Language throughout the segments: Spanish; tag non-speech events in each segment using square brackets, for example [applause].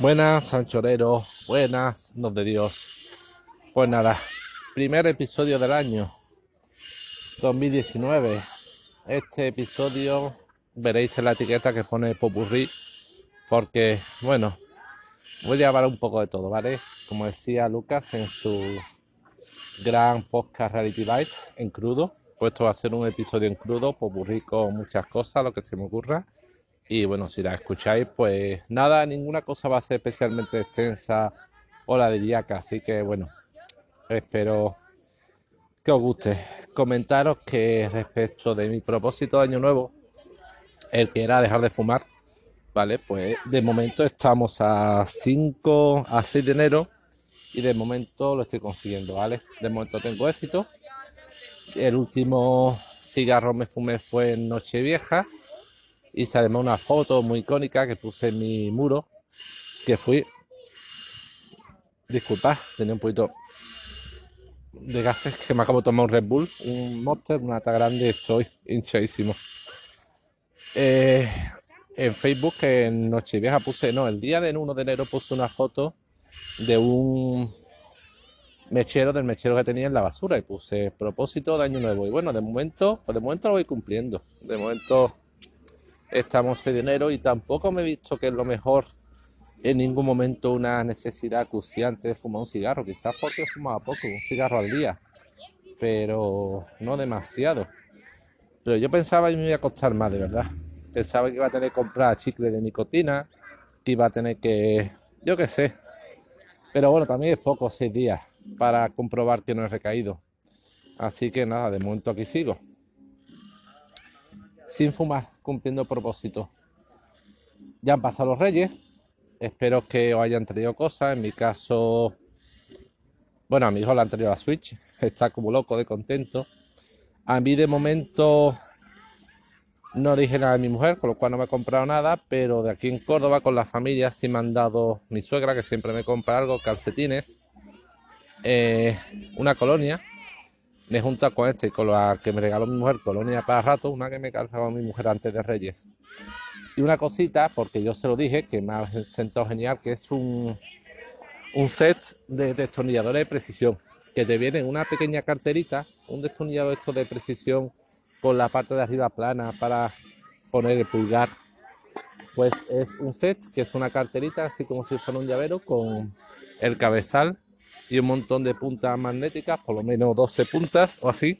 Buenas, Sanchorero. Buenas, nos de Dios. Pues nada, primer episodio del año 2019. Este episodio veréis en la etiqueta que pone Popurrí, porque, bueno, voy a hablar un poco de todo, ¿vale? Como decía Lucas en su gran podcast Reality Bites en crudo, pues esto va a ser un episodio en crudo, Popurrí con muchas cosas, lo que se me ocurra. Y bueno, si la escucháis, pues nada, ninguna cosa va a ser especialmente extensa o la de así que bueno, espero que os guste. Comentaros que respecto de mi propósito de año nuevo, el que era dejar de fumar, ¿vale? Pues de momento estamos a 5, a 6 de enero y de momento lo estoy consiguiendo, ¿vale? De momento tengo éxito. El último cigarro me fumé fue en Nochevieja Hice además una foto muy icónica que puse en mi muro, que fui... Disculpa, tenía un poquito de gases que me acabo de tomar un Red Bull, un Monster, una lata grande, estoy hinchadísimo. Eh, en Facebook, en Nochevieja, puse, no, el día del 1 de enero puse una foto de un mechero, del mechero que tenía en la basura y puse propósito de año nuevo. Y bueno, de momento, pues de momento lo voy cumpliendo. De momento estamos en enero y tampoco me he visto que es lo mejor en ningún momento una necesidad acuciante de fumar un cigarro, quizás porque fumaba poco, un cigarro al día, pero no demasiado. Pero yo pensaba que me iba a costar más, de verdad. Pensaba que iba a tener que comprar chicle de nicotina, que iba a tener que, yo qué sé. Pero bueno, también es poco, seis días, para comprobar que no he recaído. Así que nada, de momento aquí sigo sin fumar, cumpliendo propósito. Ya han pasado los reyes, espero que os hayan traído cosas, en mi caso, bueno, a mi hijo le han traído la Switch, [laughs] está como loco de contento. A mí de momento no le dije nada a mi mujer, con lo cual no me he comprado nada, pero de aquí en Córdoba con la familia sí me han dado mi suegra, que siempre me compra algo, calcetines, eh, una colonia me junta con este, con la que me regaló mi mujer, Colonia para rato, una que me calzaba mi mujer antes de Reyes. Y una cosita, porque yo se lo dije, que me ha sentado genial, que es un, un set de destornilladores de precisión, que te viene en una pequeña carterita, un destornillador esto de precisión con la parte de arriba plana para poner el pulgar. Pues es un set que es una carterita, así como si fuera un llavero, con el cabezal y un montón de puntas magnéticas, por lo menos 12 puntas o así,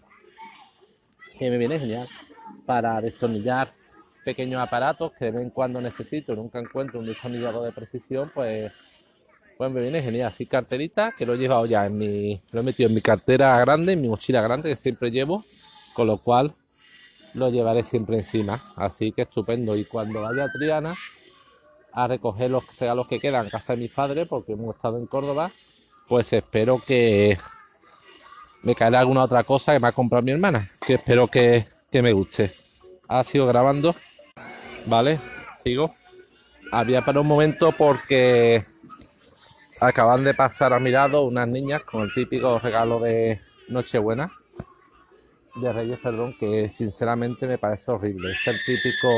que me viene genial para destornillar pequeños aparatos que de vez en cuando necesito, nunca encuentro un destornillador de precisión, pues, pues me viene genial. Así carterita que lo he llevado ya en mi, lo he metido en mi cartera grande, en mi mochila grande que siempre llevo, con lo cual lo llevaré siempre encima. Así que estupendo. Y cuando vaya a Triana a recoger los regalos que quedan en casa de mis padres, porque hemos estado en Córdoba, pues espero que me caerá alguna otra cosa que me ha comprado mi hermana, que espero que, me guste. Ha sido grabando, ¿vale? Sigo. Había para un momento porque acaban de pasar a mi lado unas niñas con el típico regalo de Nochebuena, de Reyes, perdón, que sinceramente me parece horrible. Es el típico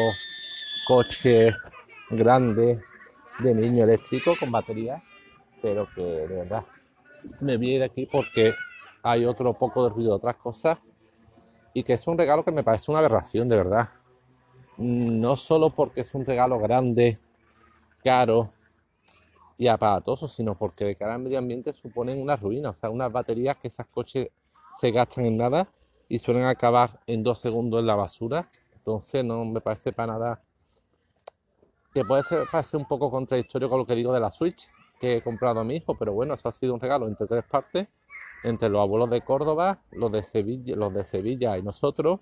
coche grande de niño eléctrico con batería, pero que de verdad me viene aquí porque hay otro poco de ruido de otras cosas y que es un regalo que me parece una aberración, de verdad. No solo porque es un regalo grande, caro y aparatoso, sino porque de cara al medio ambiente suponen una ruina, o sea, unas baterías que esas coches se gastan en nada y suelen acabar en dos segundos en la basura. Entonces no me parece para nada que puede ser, parecer un poco contradictorio con lo que digo de la Switch, que he comprado a mi hijo, pero bueno, eso ha sido un regalo entre tres partes, entre los abuelos de Córdoba, los de Sevilla, los de Sevilla y nosotros,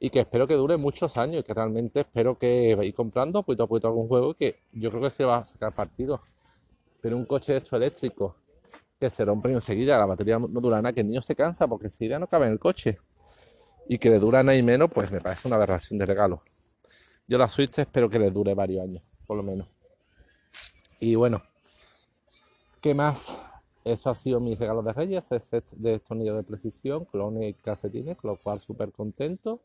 y que espero que dure muchos años y que realmente espero que vayáis comprando poquito a poquito algún juego que yo creo que se va a sacar partido. Pero un coche hecho eléctrico que se rompe enseguida, la batería no dura nada, que el niño se cansa porque enseguida no cabe en el coche. Y que le dura nada y menos, pues me parece una aberración de regalo. Yo la Switch espero que le dure varios años, por lo menos. Y bueno, ¿Qué más? Eso ha sido mi regalo de Reyes, ese set de destornillo de precisión, clones y calcetines, con lo cual súper contento.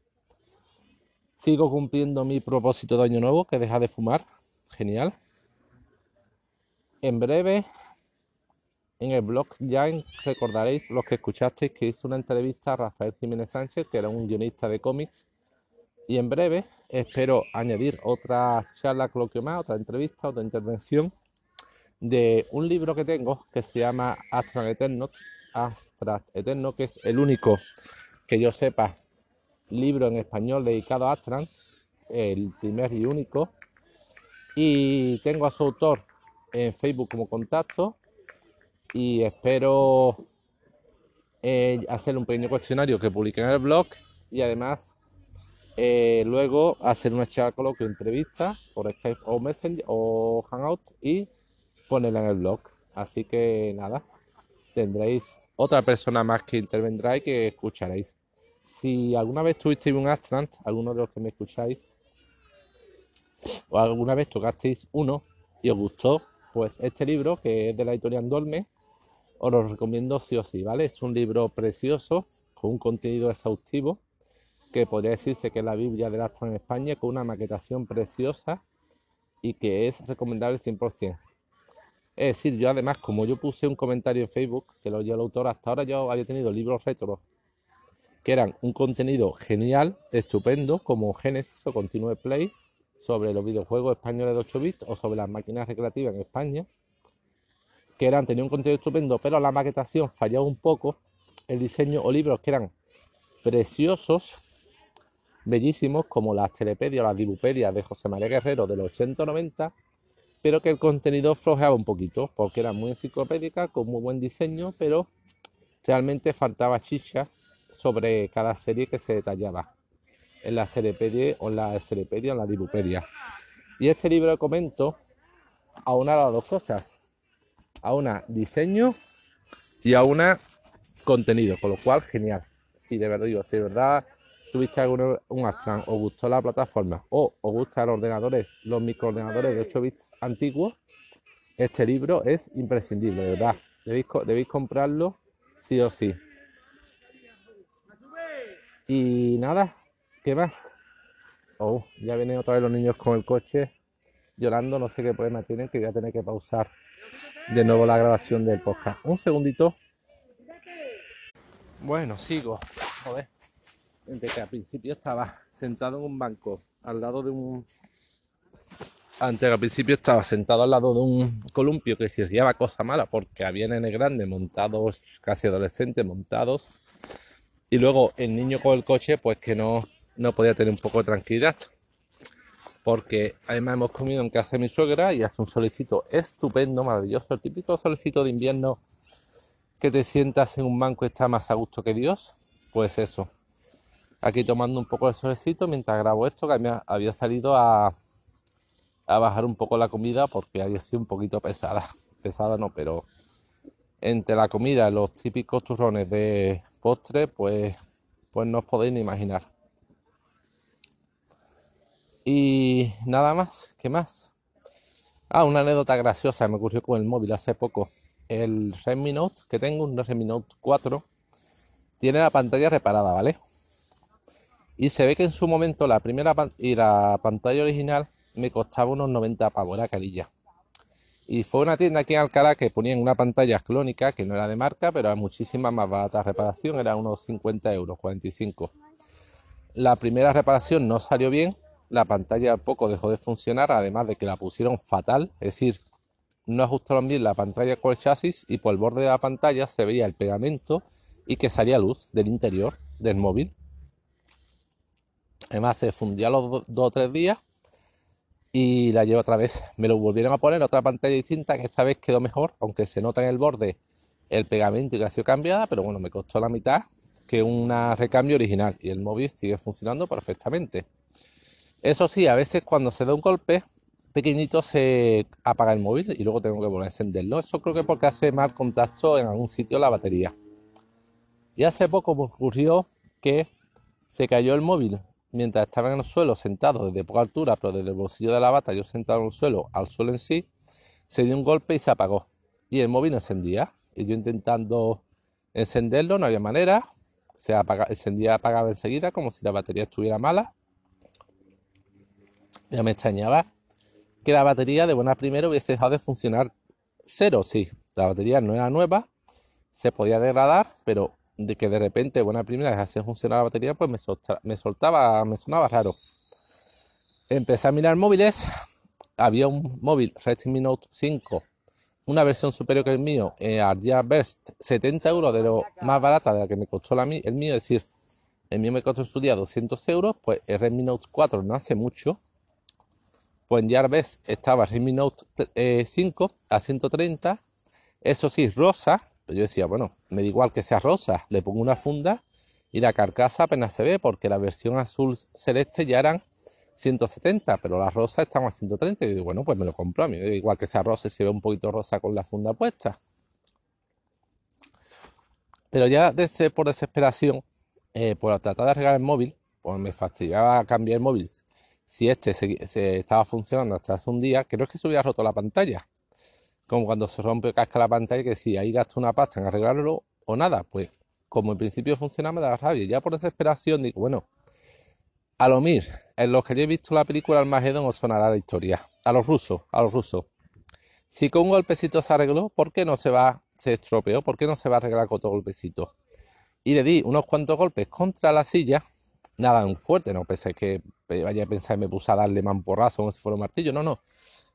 Sigo cumpliendo mi propósito de año nuevo, que deja de fumar. Genial. En breve, en el blog ya recordaréis los que escuchasteis que hice una entrevista a Rafael Jiménez Sánchez, que era un guionista de cómics. Y en breve espero añadir otra charla coloquio más, otra entrevista, otra intervención de un libro que tengo que se llama Astral Eterno, Astral Eterno, que es el único que yo sepa libro en español dedicado a Astral, el primer y único. Y tengo a su autor en Facebook como contacto y espero eh, hacer un pequeño cuestionario que publique en el blog y además eh, luego hacer una charla coloquio entrevista por Skype o Messenger o Hangout y ponerla en el blog. Así que nada, tendréis otra persona más que intervendrá y que escucharéis. Si alguna vez tuvisteis un Astrant, alguno de los que me escucháis, o alguna vez tocasteis uno y os gustó, pues este libro, que es de la editorial Dolme, os lo recomiendo sí o sí, ¿vale? Es un libro precioso, con un contenido exhaustivo, que podría decirse que es la Biblia del Astro en España, con una maquetación preciosa y que es recomendable 100%. Es decir, yo además, como yo puse un comentario en Facebook, que lo dio el autor, hasta ahora yo había tenido libros retro que eran un contenido genial, estupendo, como Genesis o Continue Play, sobre los videojuegos españoles de 8 bits o sobre las máquinas recreativas en España, que eran, tenían un contenido estupendo, pero la maquetación fallaba un poco, el diseño o libros que eran preciosos, bellísimos, como las telepedias o las dibupedias de José María Guerrero de los 80 90 pero que el contenido flojeaba un poquito, porque era muy enciclopédica, con muy buen diseño, pero realmente faltaba chicha sobre cada serie que se detallaba en la Seripedia o en la Seripedia o en la Dibupedia. Y este libro comento a una de las dos cosas, a una diseño y a una contenido, con lo cual genial. De verdad si de verdad tuviste alguno, un Astran, o gustó la plataforma, o os gustan los ordenadores, los microordenadores de 8 bits antiguos, este libro es imprescindible, de verdad. Debéis, debéis comprarlo sí o sí. Y nada, ¿qué más? Oh, ya vienen otra vez los niños con el coche llorando, no sé qué problema tienen, que voy a tener que pausar de nuevo la grabación del podcast. Un segundito. Bueno, sigo. Joder de que al principio estaba sentado en un banco al lado de un antes al principio estaba sentado al lado de un columpio que se lleva cosa mala porque había nenes grandes montados, casi adolescentes montados. Y luego el niño con el coche, pues que no, no podía tener un poco de tranquilidad. Porque además hemos comido en casa de mi suegra y hace un solecito estupendo, maravilloso. El típico solecito de invierno que te sientas en un banco y está más a gusto que Dios. Pues eso aquí tomando un poco de solecito mientras grabo esto, que había salido a, bajar un poco la comida porque había sido un poquito pesada. [laughs] Pesada no, pero entre la comida los típicos turrones de postre, pues, pues no os podéis ni imaginar. Y nada más, ¿qué más? Ah, una anécdota graciosa me ocurrió con el móvil hace poco. El Redmi Note que tengo, un Redmi Note 4, tiene la pantalla reparada, ¿vale? Y se ve que en su momento la primera y la pantalla original me costaba unos 90 pavos, era carilla. Y fue una tienda aquí en Alcalá que ponían una pantalla clónica que no era de marca, pero era muchísima más barata reparación, era unos 50 euros, 45. La primera reparación no salió bien, la pantalla poco dejó de funcionar, además de que la pusieron fatal, es decir, no ajustaron bien la pantalla con el chasis y por el borde de la pantalla se veía el pegamento y que salía luz del interior del móvil. Además se fundía los dos o tres días y la llevo otra vez. Me lo volvieron a poner otra pantalla distinta que esta vez quedó mejor, aunque se nota en el borde el pegamento y que ha sido cambiada, pero bueno, me costó la mitad que una recambio original y el móvil sigue funcionando perfectamente. Eso sí, a veces cuando se da un golpe pequeñito se apaga el móvil y luego tengo que volver a encenderlo. Eso creo que porque hace mal contacto en algún sitio la batería. Y hace poco me ocurrió que se cayó el móvil mientras estaba en el suelo sentado desde poca altura, pero desde el bolsillo de la bata, yo sentado en el suelo, al suelo en sí, se dio un golpe y se apagó. Y el móvil no encendía. Y yo intentando encenderlo, no había manera. Se apaga, encendía, apagaba enseguida, como si la batería estuviera mala. Ya me extrañaba que la batería de buena primera hubiese dejado de funcionar cero, sí. La batería no era nueva, se podía degradar, pero de que de repente, buena primera, dejase funcionar la batería, pues me, me soltaba, me sonaba raro. Empecé a mirar móviles, había un móvil Redmi Note 5, una versión superior que el mío, eh, Best, 70 euros de lo más barata de la que me costó el mío, es decir, el mío me costó su día 200 euros, pues el Redmi Note 4 no hace mucho, pues en Gearbest estaba Redmi Note 5 eh, a 130, eso sí, rosa, pero yo decía, bueno, me da igual que sea rosa, le pongo una funda y la carcasa apenas se ve porque la versión azul celeste ya eran 170, pero la rosa están a 130. Y digo, bueno, pues me lo compro a mí. Igual que esa rosa se ve un poquito rosa con la funda puesta. Pero ya desde, por desesperación, eh, por tratar de arreglar el móvil, pues me fastidiaba cambiar el móvil. Si este se, estaba funcionando hasta hace un día, creo que se hubiera roto la pantalla. Como cuando se rompe casca la pantalla, que si ahí gasto una pasta en arreglarlo o nada, pues como en principio funcionaba, me daba rabia. Ya por desesperación digo, bueno, a lo mir, en los que he visto la película Armagedón os sonará la historia. A los rusos, a los rusos. Si con un golpecito se arregló, ¿por qué no se va, se estropeó? ¿Por qué no se va a arreglar con otro golpecito? Y le di unos cuantos golpes contra la silla, nada muy fuerte, no pensé que vaya a pensar me puse a darle mamporrazo como si fuera un martillo, no, no.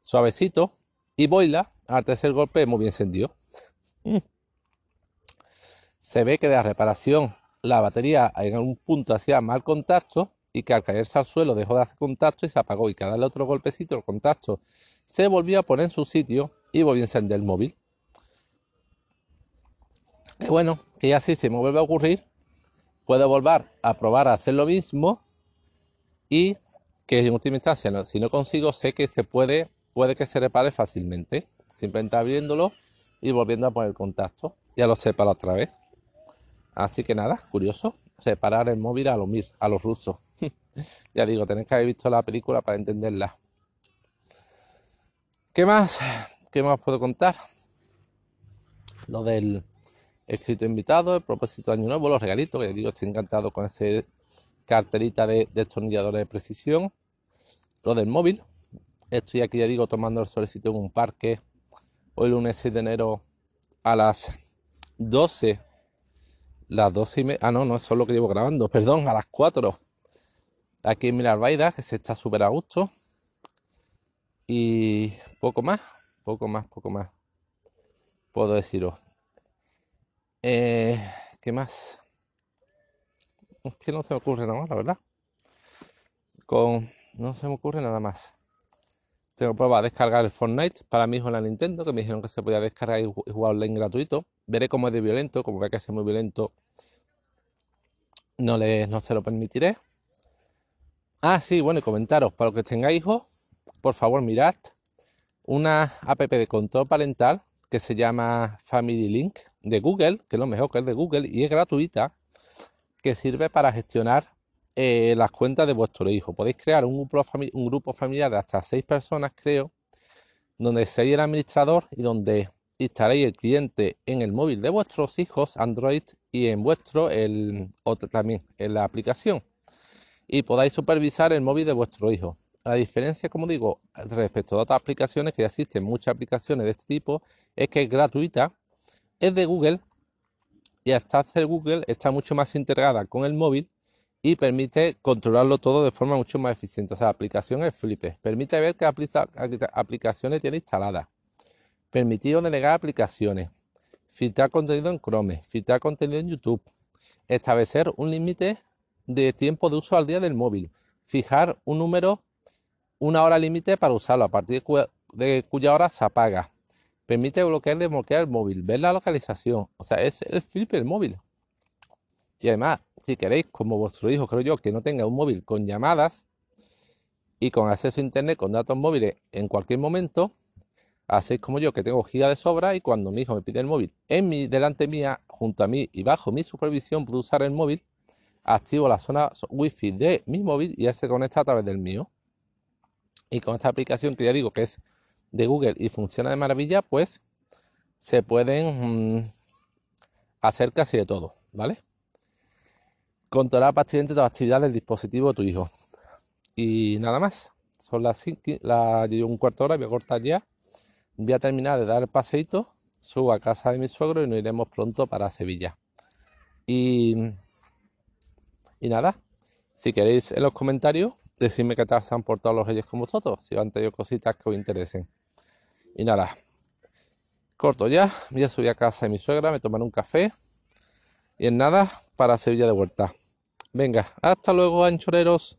Suavecito, y boila, al tercer golpe muy bien encendido. Mm. Se ve que de la reparación la batería en un punto hacía mal contacto y que al caerse al suelo dejó de hacer contacto y se apagó y que darle otro golpecito el contacto se volvió a poner en su sitio y volvió a encender el móvil. Y bueno, que ya si se me vuelve a ocurrir, puedo volver a probar a hacer lo mismo y que en última instancia, si no consigo, sé que se puede, puede que se repare fácilmente, simplemente abriéndolo y volviendo a poner contacto. Ya lo para otra vez. Así que nada, curioso, separar el móvil a los, a los rusos. [laughs] ya digo, tenéis que haber visto la película para entenderla. ¿Qué más? ¿Qué más puedo contar? Lo del escrito invitado, el propósito de año nuevo, los regalitos, que digo, estoy encantado con ese carterita de destornilladores de precisión. Lo del móvil. Estoy aquí, ya digo, tomando el solecito en un parque. Hoy lunes 6 de enero a las 12. Las 12 y media. Ah, no, no, eso es lo que llevo grabando. Perdón, a las 4 aquí en Milarvaida, que se está súper a gusto. Y poco más, poco más, poco más. Puedo deciros. Eh, ¿Qué más? Es que no se me ocurre nada más, la verdad. Con. No se me ocurre nada más. Tengo prueba a descargar el Fortnite para mi hijo en la Nintendo, que me dijeron que se podía descargar y jugar online gratuito. Veré cómo es de violento, como ve que es muy violento, no, le, no se lo permitiré. Ah, sí, bueno, y comentaros, para los que tengáis hijos, por favor mirad una app de control parental que se llama Family Link de Google, que es lo mejor que es de Google y es gratuita, que sirve para gestionar eh, las cuentas de vuestro hijo. Podéis crear un grupo, un grupo familiar de hasta seis personas, creo, donde seáis el administrador y donde instaléis el cliente en el móvil de vuestros hijos, Android, y en vuestro, el, otro, también en la aplicación y podáis supervisar el móvil de vuestro hijo. La diferencia, como digo, respecto a otras aplicaciones, que ya existen muchas aplicaciones de este tipo, es que es gratuita, es de Google y hasta Google está mucho más integrada con el móvil y permite controlarlo todo de forma mucho más eficiente. O sea, la aplicación es flipe. Permite ver qué aplicaciones tiene instaladas. Permitido delegar aplicaciones. Filtrar contenido en Chrome. Filtrar contenido en YouTube. Establecer un límite de tiempo de uso al día del móvil. Fijar un número, una hora límite para usarlo, a partir de, cuya hora se apaga. Permite bloquear y desbloquear el móvil, ver la localización. O sea, es el flip del móvil. Y además, si queréis, como vuestro hijo, creo yo, que no tenga un móvil con llamadas y con acceso a internet con datos móviles en cualquier momento, hacéis como yo, que tengo giga de sobra y cuando mi hijo me pide el móvil en mi, delante mía, junto a mí y bajo mi supervisión, puedo usar el móvil activo la zona wifi de mi móvil y ya se conecta a través del mío. Y con esta aplicación que ya digo que es de Google y funciona de maravilla, pues se pueden mm, hacer casi de todo, ¿vale? Controlar prácticamente todas las actividades del dispositivo de tu hijo. Y nada más. Son las 5, la, un cuarto hora, voy a cortar ya. voy a terminar de dar el paseíto, subo a casa de mi suegro y nos iremos pronto para Sevilla. Y, y nada, si queréis en los comentarios, decidme qué tal se han portado los reyes con vosotros, si han tenido cositas que os interesen. Y nada, corto ya, voy a subir a casa de mi suegra, me tomaré un café y en nada para Sevilla de vuelta. Venga, hasta luego, anchoreros.